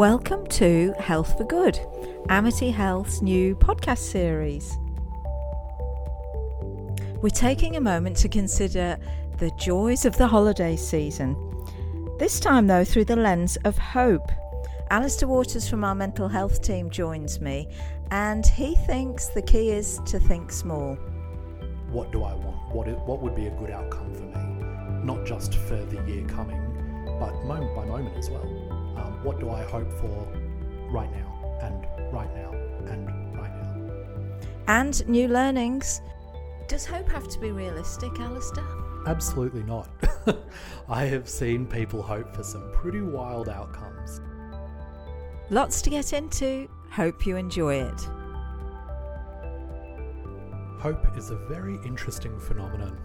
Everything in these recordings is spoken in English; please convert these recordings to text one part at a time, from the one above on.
Welcome to Health for Good, Amity Health's new podcast series. We're taking a moment to consider the joys of the holiday season. This time, though, through the lens of hope. Alastair Waters from our mental health team joins me, and he thinks the key is to think small. What do I want? What, what would be a good outcome for me? Not just for the year coming, but moment by moment as well. What do I hope for right now, and right now, and right now? And new learnings. Does hope have to be realistic, Alastair? Absolutely not. I have seen people hope for some pretty wild outcomes. Lots to get into. Hope you enjoy it. Hope is a very interesting phenomenon.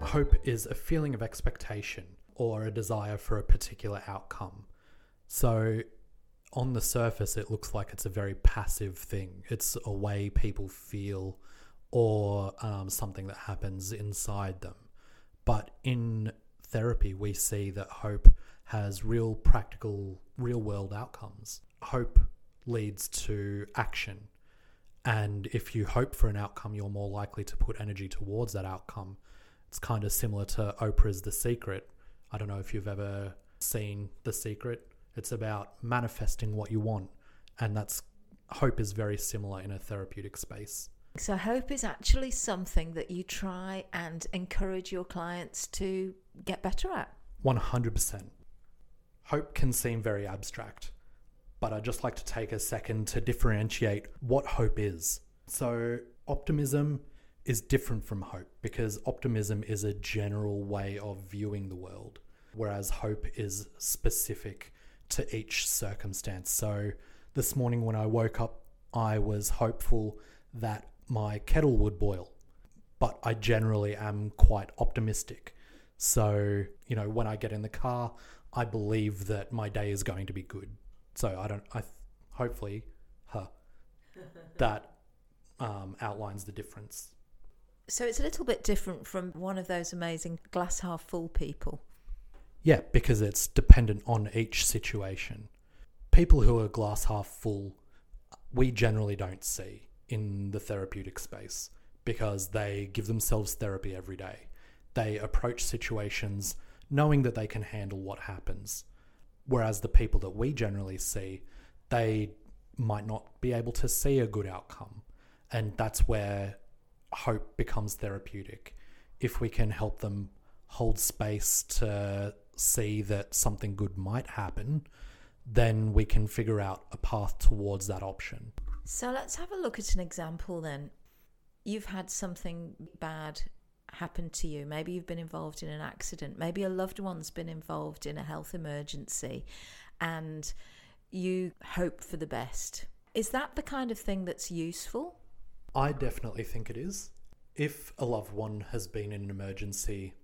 Hope is a feeling of expectation or a desire for a particular outcome. So, on the surface, it looks like it's a very passive thing. It's a way people feel or um, something that happens inside them. But in therapy, we see that hope has real practical, real world outcomes. Hope leads to action. And if you hope for an outcome, you're more likely to put energy towards that outcome. It's kind of similar to Oprah's The Secret. I don't know if you've ever seen The Secret. It's about manifesting what you want. And that's hope is very similar in a therapeutic space. So, hope is actually something that you try and encourage your clients to get better at. 100%. Hope can seem very abstract, but I'd just like to take a second to differentiate what hope is. So, optimism is different from hope because optimism is a general way of viewing the world, whereas hope is specific to each circumstance. So, this morning when I woke up, I was hopeful that my kettle would boil, but I generally am quite optimistic. So, you know, when I get in the car, I believe that my day is going to be good. So I don't, I hopefully, huh, that um, outlines the difference. So it's a little bit different from one of those amazing glass half full people. Yeah, because it's dependent on each situation. People who are glass half full, we generally don't see in the therapeutic space because they give themselves therapy every day. They approach situations knowing that they can handle what happens. Whereas the people that we generally see, they might not be able to see a good outcome. And that's where hope becomes therapeutic. If we can help them hold space to see that something good might happen, then we can figure out a path towards that option. So let's have a look at an example then. You've had something bad happen to you. Maybe you've been involved in an accident. Maybe a loved one's been involved in a health emergency and you hope for the best. Is that the kind of thing that's useful? I definitely think it is. If a loved one has been in an emergency,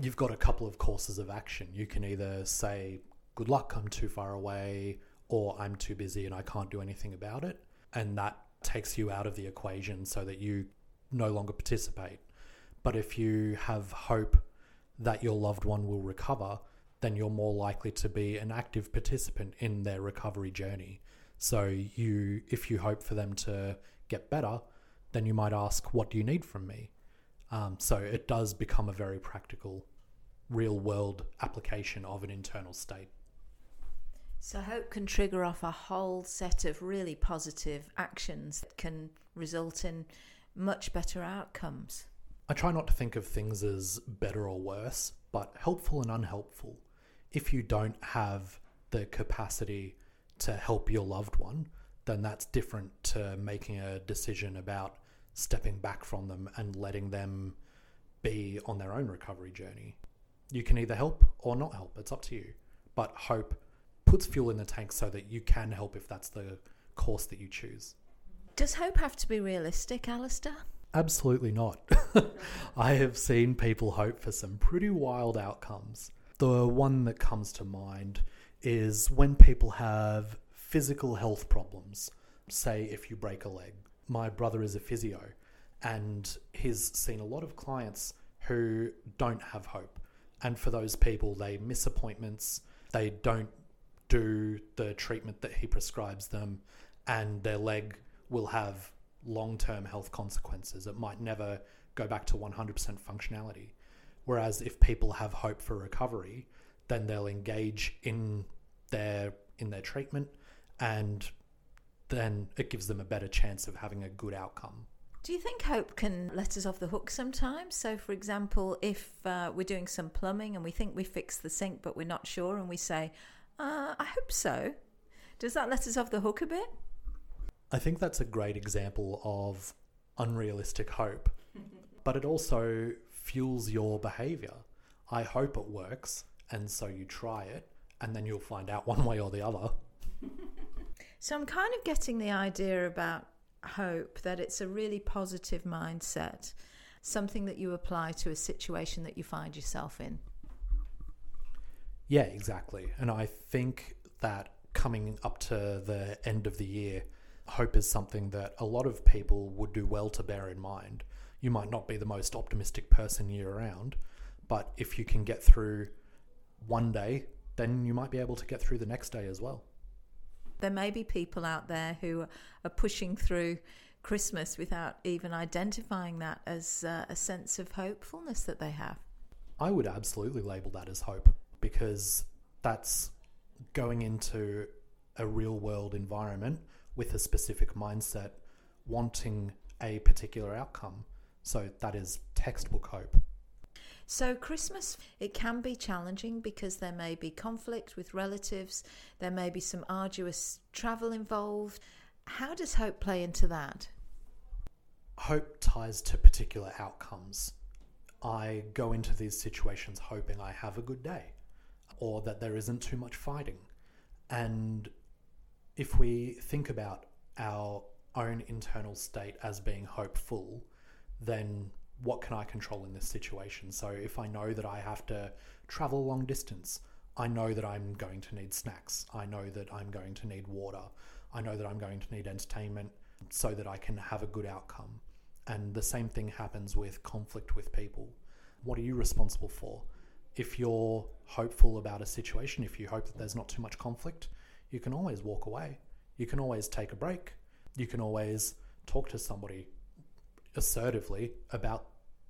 you've got a couple of courses of action. You can either say, Good luck, I'm too far away, or I'm too busy and I can't do anything about it. And that takes you out of the equation so that you no longer participate. But if you have hope that your loved one will recover, then you're more likely to be an active participant in their recovery journey. So you if you hope for them to get better, then you might ask, what do you need from me? Um, so it does become a very practical, real world application of an internal state. So, hope can trigger off a whole set of really positive actions that can result in much better outcomes. I try not to think of things as better or worse, but helpful and unhelpful. If you don't have the capacity to help your loved one, then that's different to making a decision about stepping back from them and letting them be on their own recovery journey. You can either help or not help, it's up to you. But hope puts fuel in the tank so that you can help if that's the course that you choose. Does hope have to be realistic, Alastair? Absolutely not. I have seen people hope for some pretty wild outcomes. The one that comes to mind is when people have physical health problems. Say, if you break a leg. My brother is a physio, and he's seen a lot of clients who don't have hope. And for those people, they miss appointments, they don't do the treatment that he prescribes them and their leg will have long term health consequences. It might never go back to 100% functionality. Whereas if people have hope for recovery, then they'll engage in their in their treatment and then it gives them a better chance of having a good outcome. Do you think hope can let us off the hook sometimes? So, for example, if uh, we're doing some plumbing and we think we fixed the sink but we're not sure and we say, uh, I hope so, does that let us off the hook a bit? I think that's a great example of unrealistic hope, but it also fuels your behavior. I hope it works, and so you try it, and then you'll find out one way or the other. So I'm kind of getting the idea about hope that it's a really positive mindset, something that you apply to a situation that you find yourself in. Yeah, exactly. And I think that coming up to the end of the year, hope is something that a lot of people would do well to bear in mind. You might not be the most optimistic person year round, but if you can get through one day, then you might be able to get through the next day as well. There may be people out there who are pushing through Christmas without even identifying that as uh, a sense of hopefulness that they have. I would absolutely label that as hope because that's going into a real world environment with a specific mindset, wanting a particular outcome. So that is textbook hope. So, Christmas, it can be challenging because there may be conflict with relatives, there may be some arduous travel involved. How does hope play into that? Hope ties to particular outcomes. I go into these situations hoping I have a good day or that there isn't too much fighting. And if we think about our own internal state as being hopeful, then what can I control in this situation? So if I know that I have to travel long distance, I know that I'm going to need snacks. I know that I'm going to need water. I know that I'm going to need entertainment so that I can have a good outcome. And the same thing happens with conflict with people. What are you responsible for? If you're hopeful about a situation, if you hope that there's not too much conflict, you can always walk away. You can always take a break. You can always talk to somebody assertively about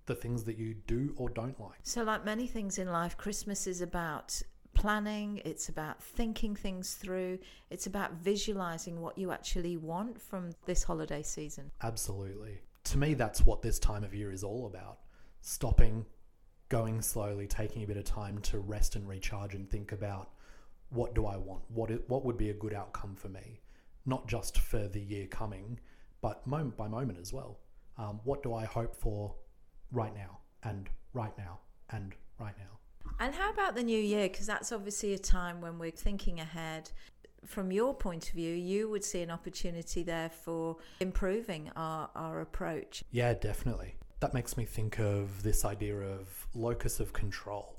the things that you do or don't like. So, like many things in life, Christmas is about planning, it's about thinking things through, it's about visualizing what you actually want from this holiday season. Absolutely. To me, that's what this time of year is all about stopping, going slowly, taking a bit of time to rest and recharge and think about what do I want? What, it, what would be a good outcome for me? Not just for the year coming, but moment by moment as well. Um, what do I hope for right now and right now and right now? And how about the new year? Because that's obviously a time when we're thinking ahead. From your point of view, you would see an opportunity there for improving our, our approach. Yeah, definitely. That makes me think of this idea of locus of control.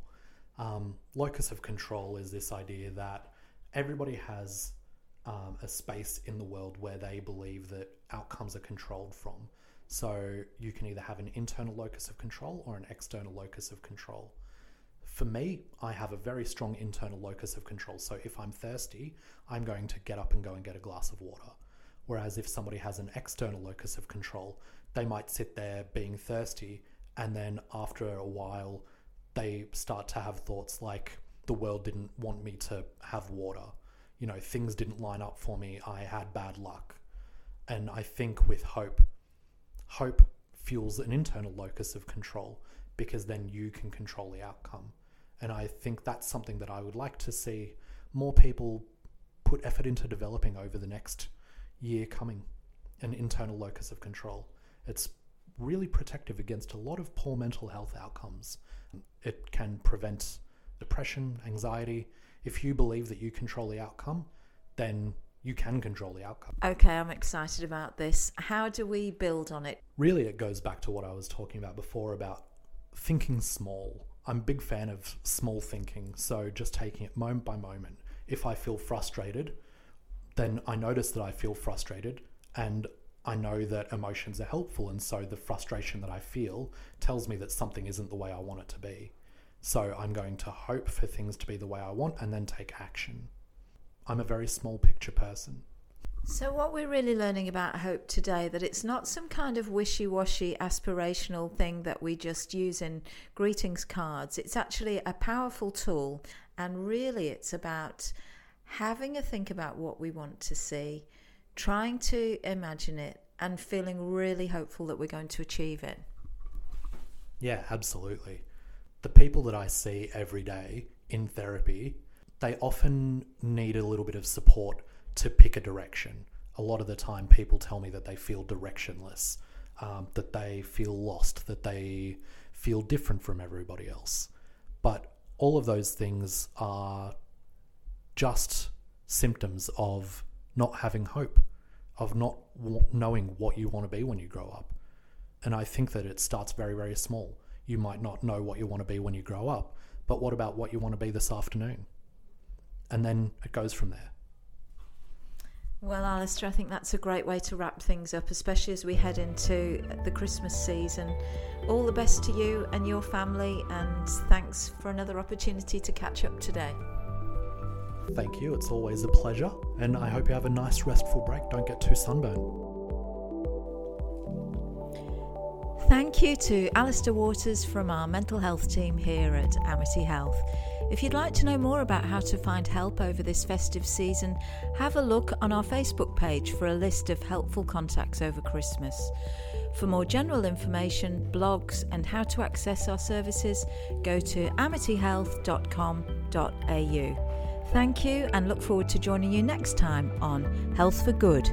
Um, locus of control is this idea that everybody has um, a space in the world where they believe that outcomes are controlled from. So you can either have an internal locus of control or an external locus of control. For me, I have a very strong internal locus of control. So if I'm thirsty, I'm going to get up and go and get a glass of water. Whereas if somebody has an external locus of control, they might sit there being thirsty and then after a while they start to have thoughts like the world didn't want me to have water. You know, things didn't line up for me. I had bad luck. And I think with hope, hope fuels an internal locus of control because then you can control the outcome. And I think that's something that I would like to see more people put effort into developing over the next year coming an internal locus of control. It's really protective against a lot of poor mental health outcomes. It can prevent depression, anxiety. If you believe that you control the outcome, then you can control the outcome. Okay, I'm excited about this. How do we build on it? Really, it goes back to what I was talking about before about thinking small. I'm a big fan of small thinking, so just taking it moment by moment. If I feel frustrated, then I notice that I feel frustrated and I know that emotions are helpful, and so the frustration that I feel tells me that something isn't the way I want it to be. So I'm going to hope for things to be the way I want and then take action. I'm a very small picture person. So, what we're really learning about hope today that it's not some kind of wishy-washy aspirational thing that we just use in greetings cards. It's actually a powerful tool, and really, it's about having a think about what we want to see, trying to imagine it, and feeling really hopeful that we're going to achieve it. Yeah, absolutely. The people that I see every day in therapy, they often need a little bit of support to pick a direction. A lot of the time, people tell me that they feel directionless, um, that they feel lost, that they feel different from everybody else. But all of those things are just symptoms of not having hope, of not w- knowing what you want to be when you grow up. And I think that it starts very, very small. You might not know what you want to be when you grow up, but what about what you want to be this afternoon? And then it goes from there. Well, Alastair, I think that's a great way to wrap things up, especially as we head into the Christmas season. All the best to you and your family, and thanks for another opportunity to catch up today. Thank you. It's always a pleasure. And I hope you have a nice, restful break. Don't get too sunburned. Thank you to Alastair Waters from our mental health team here at Amity Health. If you'd like to know more about how to find help over this festive season, have a look on our Facebook page for a list of helpful contacts over Christmas. For more general information, blogs, and how to access our services, go to amityhealth.com.au. Thank you and look forward to joining you next time on Health for Good.